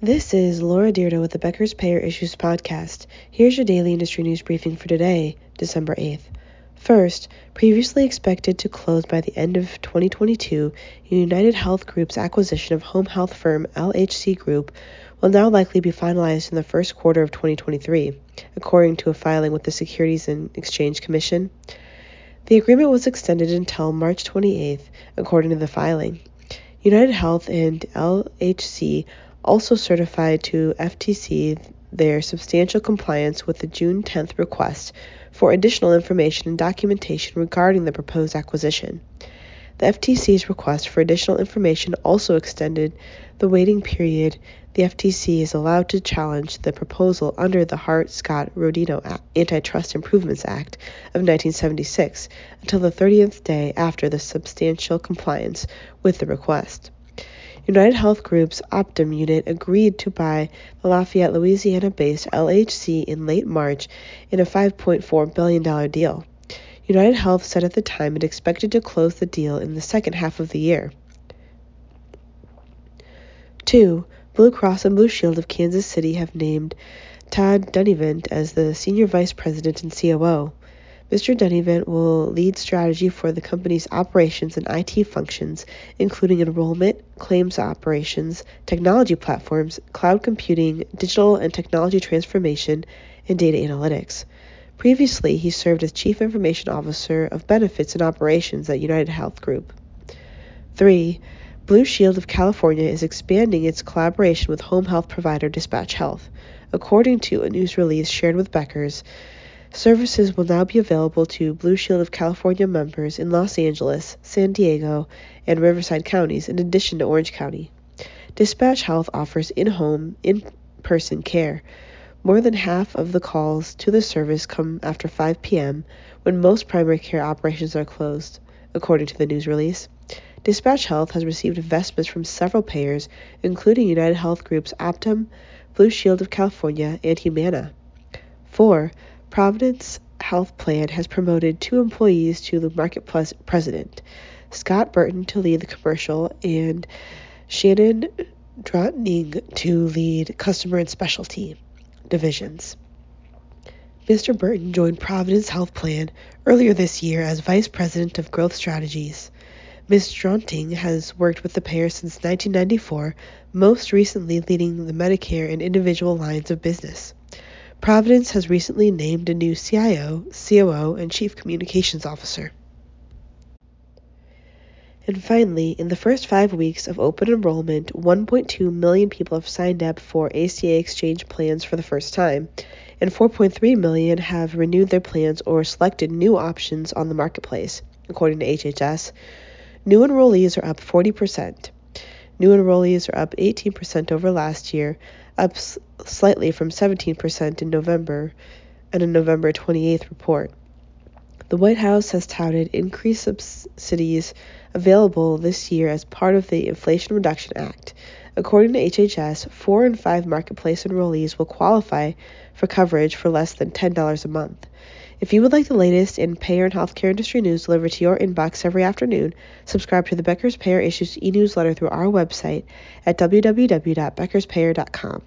This is Laura Dyrda with the Becker's Payer Issues Podcast. Here's your daily industry news briefing for today, December 8th. First, previously expected to close by the end of 2022, United Health Group's acquisition of home health firm LHC Group will now likely be finalized in the first quarter of 2023, according to a filing with the Securities and Exchange Commission. The agreement was extended until March 28th, according to the filing. United Health and LHC also certified to FTC their substantial compliance with the June 10th request for additional information and documentation regarding the proposed acquisition. The FTC's request for additional information also extended the waiting period the FTC is allowed to challenge the proposal under the Hart-Scott-Rodino Antitrust Improvements Act of 1976 until the 30th day after the substantial compliance with the request. United Health Group's Optum unit agreed to buy the Lafayette, Louisiana based LHC in late March in a $5.4 billion deal. United Health said at the time it expected to close the deal in the second half of the year. 2. Blue Cross and Blue Shield of Kansas City have named Todd Dunivant as the Senior Vice President and COO. Mr. Dunivant will lead strategy for the company's operations and IT functions, including enrollment, claims operations, technology platforms, cloud computing, digital and technology transformation, and data analytics. Previously, he served as Chief Information Officer of Benefits and Operations at United Health Group. 3. Blue Shield of California is expanding its collaboration with home health provider Dispatch Health. According to a news release shared with Becker's, Services will now be available to Blue Shield of California members in Los Angeles, San Diego, and Riverside counties, in addition to Orange County. Dispatch Health offers in home, in person care. More than half of the calls to the service come after 5 p.m., when most primary care operations are closed, according to the news release. Dispatch Health has received investments from several payers, including United Health Group's Optum, Blue Shield of California, and Humana. 4. Providence Health Plan has promoted two employees to the market plus president, Scott Burton to lead the commercial and Shannon Drotning to lead customer and specialty divisions. Mr. Burton joined Providence Health Plan earlier this year as Vice President of Growth Strategies. Ms. Drotning has worked with the pair since 1994, most recently leading the Medicare and individual lines of business. Providence has recently named a new CIO, COO, and Chief Communications Officer. And finally, in the first five weeks of open enrollment, 1.2 million people have signed up for ACA exchange plans for the first time, and 4.3 million have renewed their plans or selected new options on the marketplace, according to HHS. New enrollees are up 40%. New enrollees are up 18% over last year, up s- slightly from 17% in November and a November 28th report. The White House has touted increased subsidies available this year as part of the Inflation Reduction Act. According to HHS, four in five marketplace enrollees will qualify for coverage for less than $10 a month. If you would like the latest in payer and healthcare industry news delivered to your inbox every afternoon, subscribe to the Becker's Payer Issues e newsletter through our website at www.beckerspayer.com.